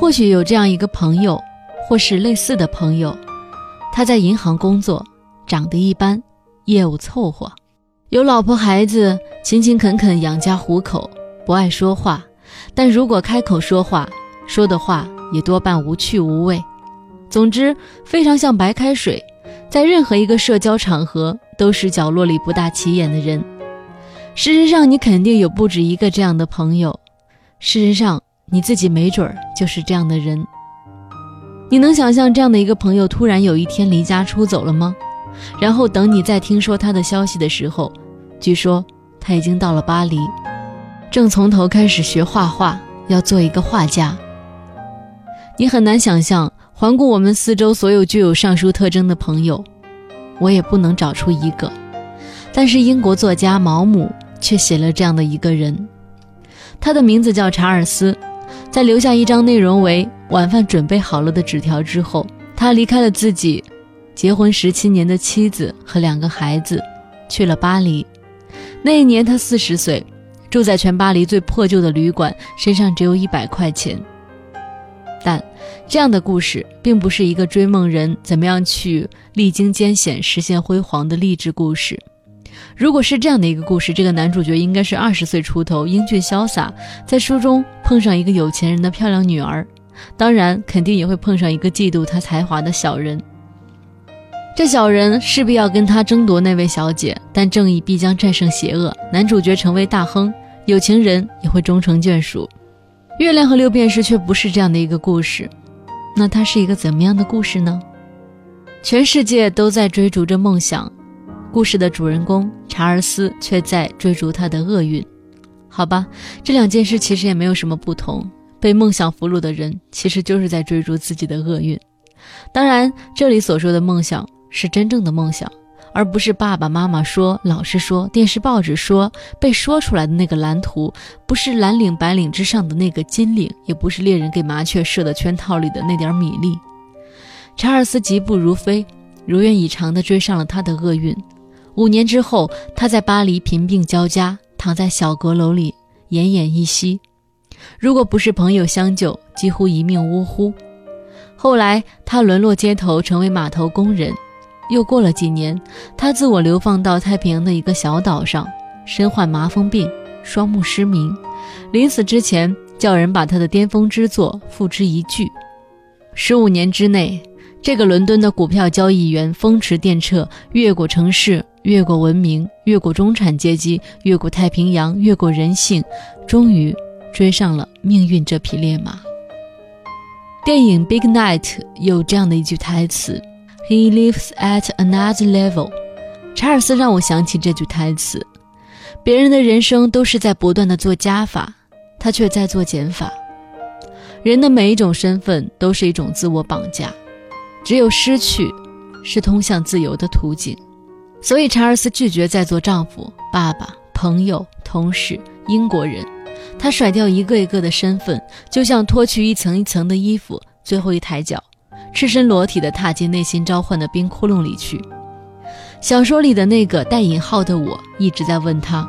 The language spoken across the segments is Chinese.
或许有这样一个朋友，或是类似的朋友，他在银行工作，长得一般，业务凑合，有老婆孩子，勤勤恳恳养家糊口，不爱说话，但如果开口说话，说的话也多半无趣无味。总之，非常像白开水，在任何一个社交场合都是角落里不大起眼的人。事实上，你肯定有不止一个这样的朋友。事实上，你自己没准儿就是这样的人。你能想象这样的一个朋友突然有一天离家出走了吗？然后等你再听说他的消息的时候，据说他已经到了巴黎，正从头开始学画画，要做一个画家。你很难想象。环顾我们四周所有具有上述特征的朋友，我也不能找出一个。但是英国作家毛姆却写了这样的一个人，他的名字叫查尔斯。在留下一张内容为“晚饭准备好了”的纸条之后，他离开了自己结婚十七年的妻子和两个孩子，去了巴黎。那一年他四十岁，住在全巴黎最破旧的旅馆，身上只有一百块钱。但这样的故事并不是一个追梦人怎么样去历经艰险实现辉煌的励志故事。如果是这样的一个故事，这个男主角应该是二十岁出头，英俊潇洒，在书中碰上一个有钱人的漂亮女儿，当然肯定也会碰上一个嫉妒他才华的小人。这小人势必要跟他争夺那位小姐，但正义必将战胜邪恶，男主角成为大亨，有情人也会终成眷属。月亮和六便士却不是这样的一个故事，那它是一个怎么样的故事呢？全世界都在追逐着梦想，故事的主人公查尔斯却在追逐他的厄运。好吧，这两件事其实也没有什么不同。被梦想俘虏的人，其实就是在追逐自己的厄运。当然，这里所说的梦想是真正的梦想。而不是爸爸妈妈说、老师说、电视报纸说、被说出来的那个蓝图，不是蓝领白领之上的那个金领，也不是猎人给麻雀设的圈套里的那点米粒。查尔斯疾步如飞，如愿以偿地追上了他的厄运。五年之后，他在巴黎贫病交加，躺在小阁楼里奄奄一息。如果不是朋友相救，几乎一命呜呼。后来，他沦落街头，成为码头工人。又过了几年，他自我流放到太平洋的一个小岛上，身患麻风病，双目失明。临死之前，叫人把他的巅峰之作付之一炬。十五年之内，这个伦敦的股票交易员风驰电掣，越过城市，越过文明，越过中产阶级，越过太平洋，越过人性，终于追上了命运这匹烈马。电影《Big Night》有这样的一句台词。He lives at another level。查尔斯让我想起这句台词：别人的人生都是在不断的做加法，他却在做减法。人的每一种身份都是一种自我绑架，只有失去，是通向自由的途径。所以，查尔斯拒绝再做丈夫、爸爸、朋友、同事、英国人。他甩掉一个一个的身份，就像脱去一层一层的衣服，最后一抬脚。赤身裸体地踏进内心召唤的冰窟窿里去。小说里的那个带引号的我一直在问他：“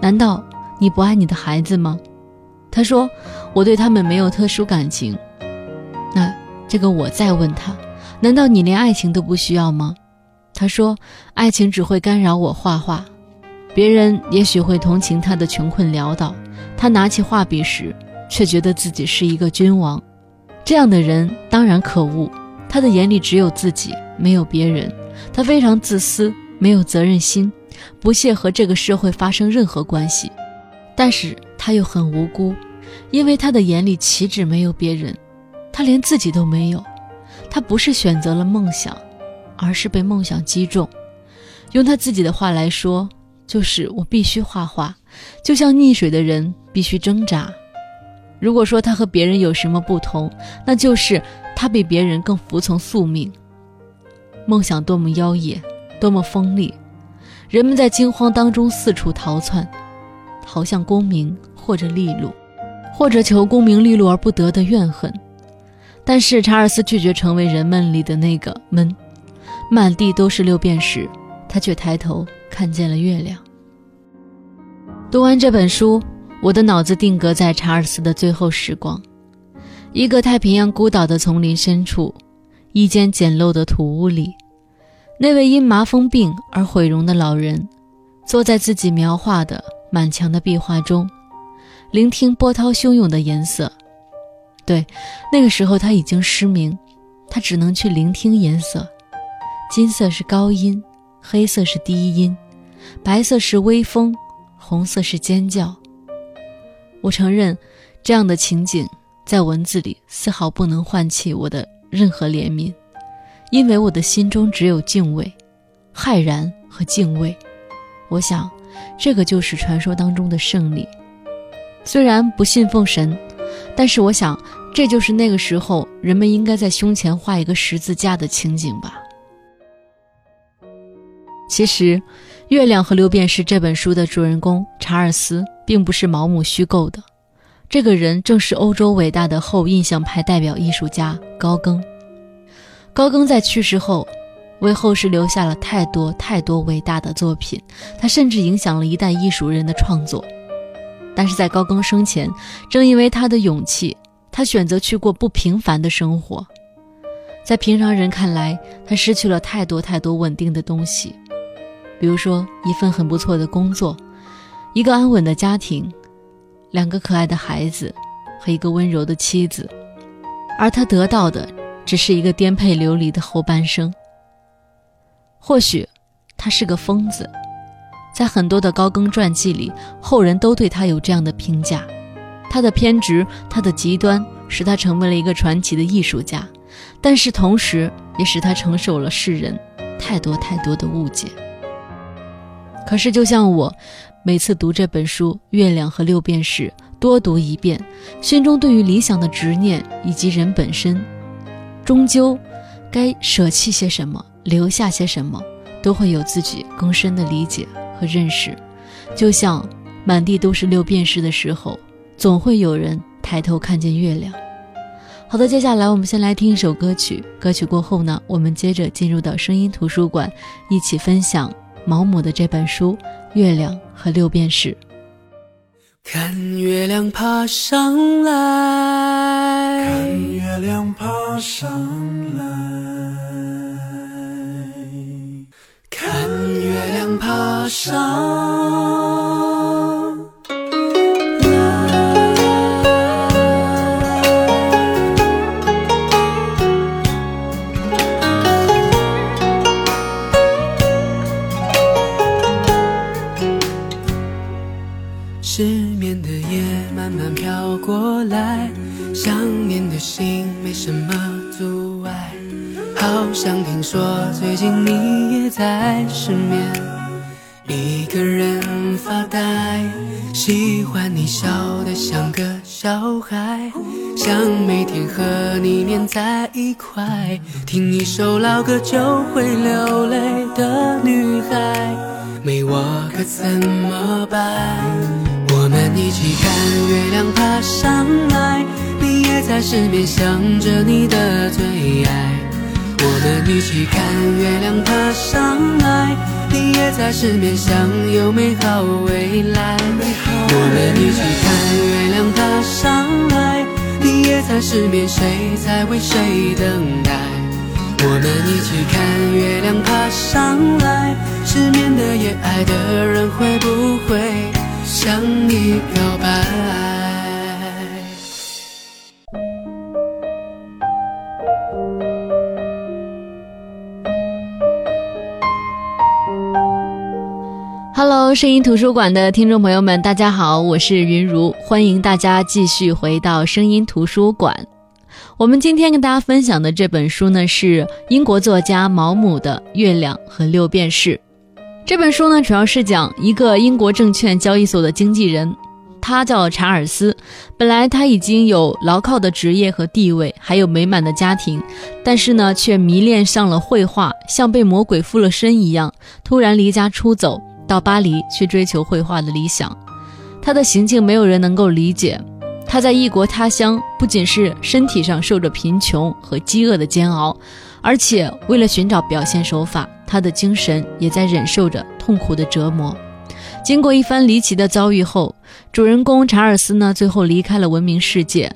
难道你不爱你的孩子吗？”他说：“我对他们没有特殊感情。”那这个我再问他：“难道你连爱情都不需要吗？”他说：“爱情只会干扰我画画。别人也许会同情他的穷困潦倒，他拿起画笔时，却觉得自己是一个君王。”这样的人当然可恶，他的眼里只有自己，没有别人。他非常自私，没有责任心，不屑和这个社会发生任何关系。但是他又很无辜，因为他的眼里岂止没有别人，他连自己都没有。他不是选择了梦想，而是被梦想击中。用他自己的话来说，就是我必须画画，就像溺水的人必须挣扎。如果说他和别人有什么不同，那就是他比别人更服从宿命。梦想多么妖冶，多么锋利，人们在惊慌当中四处逃窜，逃向功名或者利禄，或者求功名利禄而不得的怨恨。但是查尔斯拒绝成为人们里的那个闷，满地都是六便士，他却抬头看见了月亮。读完这本书。我的脑子定格在查尔斯的最后时光，一个太平洋孤岛的丛林深处，一间简陋的土屋里，那位因麻风病而毁容的老人，坐在自己描画的满墙的壁画中，聆听波涛汹涌的颜色。对，那个时候他已经失明，他只能去聆听颜色。金色是高音，黑色是低音，白色是微风，红色是尖叫。我承认，这样的情景在文字里丝毫不能唤起我的任何怜悯，因为我的心中只有敬畏、骇然和敬畏。我想，这个就是传说当中的胜利。虽然不信奉神，但是我想。这就是那个时候人们应该在胸前画一个十字架的情景吧。其实，《月亮和六便士》这本书的主人公查尔斯并不是毛姆虚构的，这个人正是欧洲伟大的后印象派代表艺术家高更。高更在去世后，为后世留下了太多太多伟大的作品，他甚至影响了一代艺术人的创作。但是在高更生前，正因为他的勇气。他选择去过不平凡的生活，在平常人看来，他失去了太多太多稳定的东西，比如说一份很不错的工作，一个安稳的家庭，两个可爱的孩子和一个温柔的妻子，而他得到的只是一个颠沛流离的后半生。或许他是个疯子，在很多的高更传记里，后人都对他有这样的评价。他的偏执，他的极端，使他成为了一个传奇的艺术家，但是同时也使他承受了世人太多太多的误解。可是，就像我每次读这本书《月亮和六便士》，多读一遍，心中对于理想的执念以及人本身，终究该舍弃些什么，留下些什么，都会有自己更深的理解和认识。就像满地都是六便士的时候。总会有人抬头看见月亮。好的，接下来我们先来听一首歌曲。歌曲过后呢，我们接着进入到声音图书馆，一起分享毛姆的这本书《月亮和六便士》。看月亮爬上来，看月亮爬上来，看月亮爬上。什么阻碍？好像听说最近你也在失眠，一个人发呆，喜欢你笑得像个小孩，想每天和你黏在一块，听一首老歌就会流泪的女孩，没我可怎么办？我们一起看月亮爬上来，你也在失眠，想着你的最爱。我们一起看月亮爬上来，你也在失眠，想有美好未来。我们一起看月亮爬上来，你也在失眠，谁在为谁等待？我们一起看月亮爬上来，失眠的夜，爱的人会不会向你表白声音图书馆的听众朋友们，大家好，我是云如，欢迎大家继续回到声音图书馆。我们今天跟大家分享的这本书呢，是英国作家毛姆的《月亮和六便士》。这本书呢，主要是讲一个英国证券交易所的经纪人，他叫查尔斯。本来他已经有牢靠的职业和地位，还有美满的家庭，但是呢，却迷恋上了绘画，像被魔鬼附了身一样，突然离家出走。到巴黎去追求绘画的理想，他的行径没有人能够理解。他在异国他乡，不仅是身体上受着贫穷和饥饿的煎熬，而且为了寻找表现手法，他的精神也在忍受着痛苦的折磨。经过一番离奇的遭遇后，主人公查尔斯呢，最后离开了文明世界，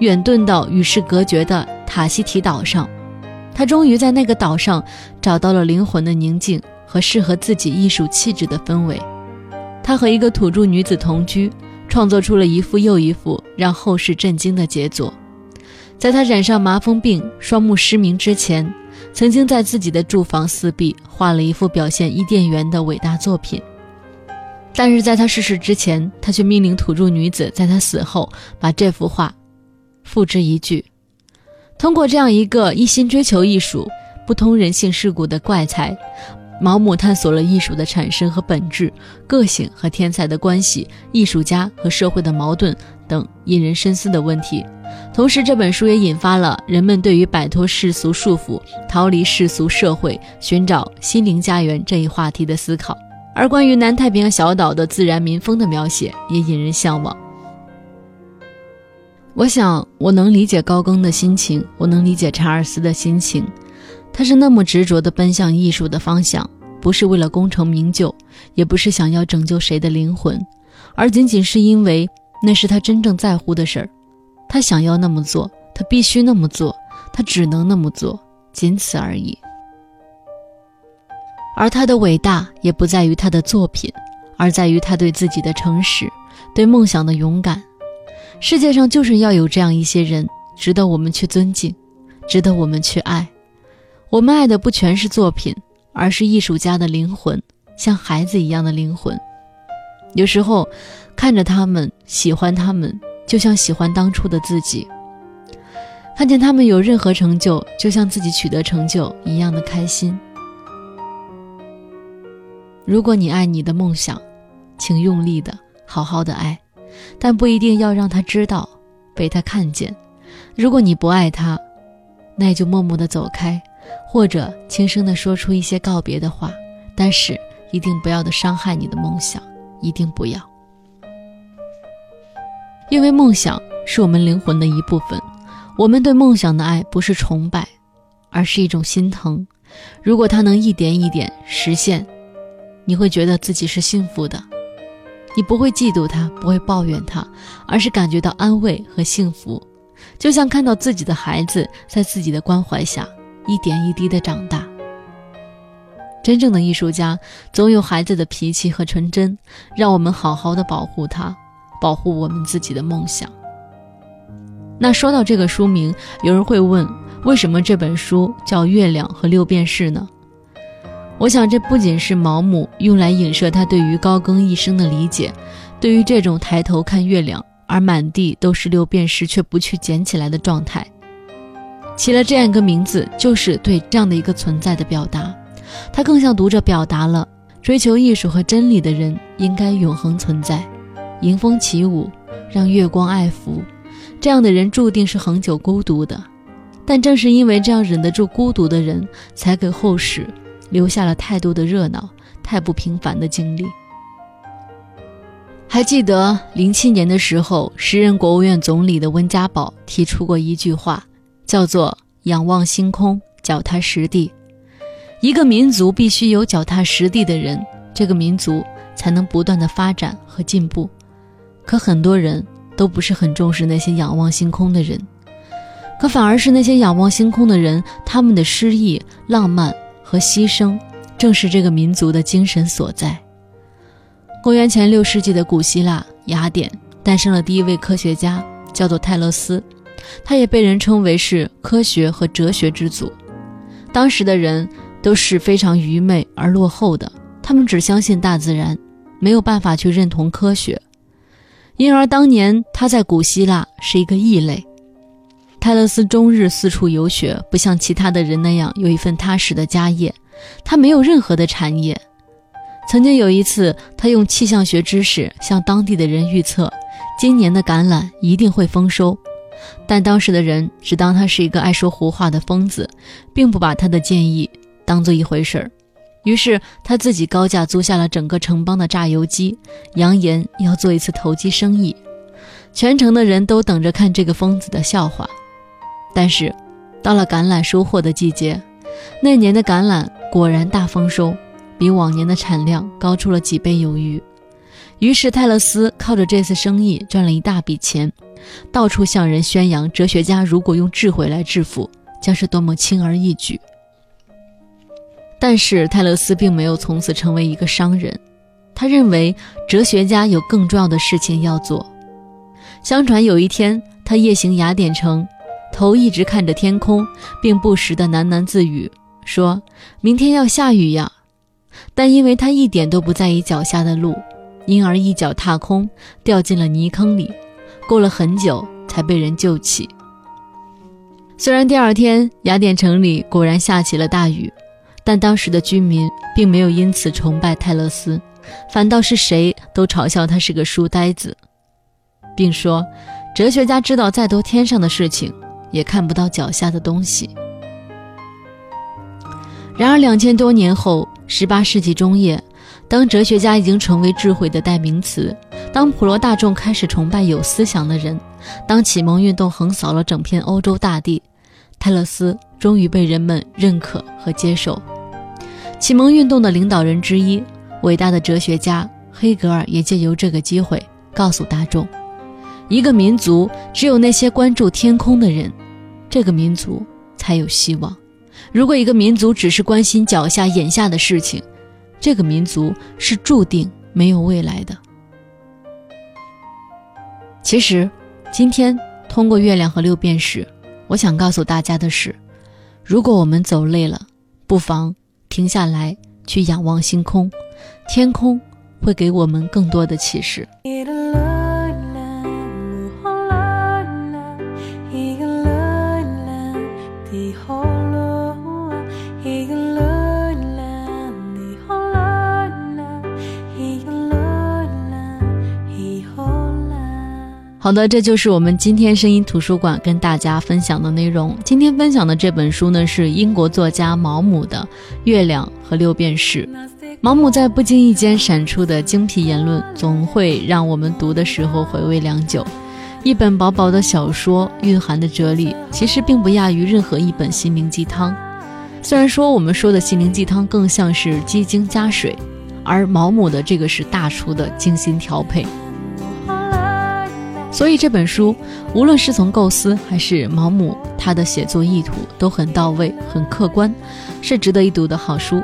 远遁到与世隔绝的塔希提岛上。他终于在那个岛上找到了灵魂的宁静和适合自己艺术气质的氛围。他和一个土著女子同居，创作出了一幅又一幅让后世震惊的杰作。在他染上麻风病、双目失明之前，曾经在自己的住房四壁画了一幅表现伊甸园的伟大作品。但是在他逝世之前，他却命令土著女子在他死后把这幅画付之一炬。通过这样一个一心追求艺术、不通人性世故的怪才，毛姆探索了艺术的产生和本质、个性和天才的关系、艺术家和社会的矛盾等引人深思的问题。同时，这本书也引发了人们对于摆脱世俗束缚、逃离世俗社会、寻找心灵家园这一话题的思考。而关于南太平洋小岛的自然民风的描写也引人向往。我想，我能理解高更的心情，我能理解查尔斯的心情。他是那么执着地奔向艺术的方向，不是为了功成名就，也不是想要拯救谁的灵魂，而仅仅是因为那是他真正在乎的事儿。他想要那么做，他必须那么做，他只能那么做，仅此而已。而他的伟大也不在于他的作品，而在于他对自己的诚实，对梦想的勇敢。世界上就是要有这样一些人，值得我们去尊敬，值得我们去爱。我们爱的不全是作品，而是艺术家的灵魂，像孩子一样的灵魂。有时候，看着他们，喜欢他们，就像喜欢当初的自己。看见他们有任何成就，就像自己取得成就一样的开心。如果你爱你的梦想，请用力的、好好的爱。但不一定要让他知道，被他看见。如果你不爱他，那也就默默的走开，或者轻声地说出一些告别的话。但是一定不要的伤害你的梦想，一定不要。因为梦想是我们灵魂的一部分，我们对梦想的爱不是崇拜，而是一种心疼。如果它能一点一点实现，你会觉得自己是幸福的。你不会嫉妒他，不会抱怨他，而是感觉到安慰和幸福，就像看到自己的孩子在自己的关怀下一点一滴的长大。真正的艺术家总有孩子的脾气和纯真，让我们好好的保护他，保护我们自己的梦想。那说到这个书名，有人会问，为什么这本书叫《月亮和六便士》呢？我想，这不仅是毛姆用来影射他对于高更一生的理解，对于这种抬头看月亮而满地都是六便士却不去捡起来的状态，起了这样一个名字，就是对这样的一个存在的表达。他更向读者表达了追求艺术和真理的人应该永恒存在，迎风起舞，让月光爱抚。这样的人注定是恒久孤独的，但正是因为这样忍得住孤独的人，才给后世。留下了太多的热闹，太不平凡的经历。还记得零七年的时候，时任国务院总理的温家宝提出过一句话，叫做“仰望星空，脚踏实地”。一个民族必须有脚踏实地的人，这个民族才能不断的发展和进步。可很多人都不是很重视那些仰望星空的人，可反而是那些仰望星空的人，他们的诗意、浪漫。和牺牲，正是这个民族的精神所在。公元前六世纪的古希腊雅典诞生了第一位科学家，叫做泰勒斯，他也被人称为是科学和哲学之祖。当时的人都是非常愚昧而落后的，他们只相信大自然，没有办法去认同科学，因而当年他在古希腊是一个异类。泰勒斯终日四处游学，不像其他的人那样有一份踏实的家业。他没有任何的产业。曾经有一次，他用气象学知识向当地的人预测，今年的橄榄一定会丰收。但当时的人只当他是一个爱说胡话的疯子，并不把他的建议当做一回事儿。于是他自己高价租下了整个城邦的榨油机，扬言要做一次投机生意。全城的人都等着看这个疯子的笑话。但是，到了橄榄收获的季节，那年的橄榄果然大丰收，比往年的产量高出了几倍有余。于是泰勒斯靠着这次生意赚了一大笔钱，到处向人宣扬哲学家如果用智慧来致富，将是多么轻而易举。但是泰勒斯并没有从此成为一个商人，他认为哲学家有更重要的事情要做。相传有一天，他夜行雅典城，头一直看着天空，并不时地喃喃自语，说明天要下雨呀。但因为他一点都不在意脚下的路。因而一脚踏空，掉进了泥坑里，过了很久才被人救起。虽然第二天雅典城里果然下起了大雨，但当时的居民并没有因此崇拜泰勒斯，反倒是谁都嘲笑他是个书呆子，并说哲学家知道再多天上的事情，也看不到脚下的东西。然而两千多年后，十八世纪中叶。当哲学家已经成为智慧的代名词，当普罗大众开始崇拜有思想的人，当启蒙运动横扫了整片欧洲大地，泰勒斯终于被人们认可和接受。启蒙运动的领导人之一，伟大的哲学家黑格尔也借由这个机会告诉大众：一个民族只有那些关注天空的人，这个民族才有希望。如果一个民族只是关心脚下眼下的事情，这个民族是注定没有未来的。其实，今天通过月亮和六便士，我想告诉大家的是：如果我们走累了，不妨停下来去仰望星空，天空会给我们更多的启示。好的，这就是我们今天声音图书馆跟大家分享的内容。今天分享的这本书呢，是英国作家毛姆的《月亮和六便士》。毛姆在不经意间闪出的精辟言论，总会让我们读的时候回味良久。一本薄薄的小说，蕴含的哲理，其实并不亚于任何一本心灵鸡汤。虽然说我们说的心灵鸡汤更像是鸡精加水，而毛姆的这个是大厨的精心调配。所以这本书，无论是从构思还是毛姆他的写作意图，都很到位、很客观，是值得一读的好书。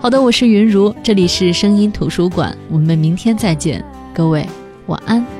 好的，我是云如，这里是声音图书馆，我们明天再见，各位晚安。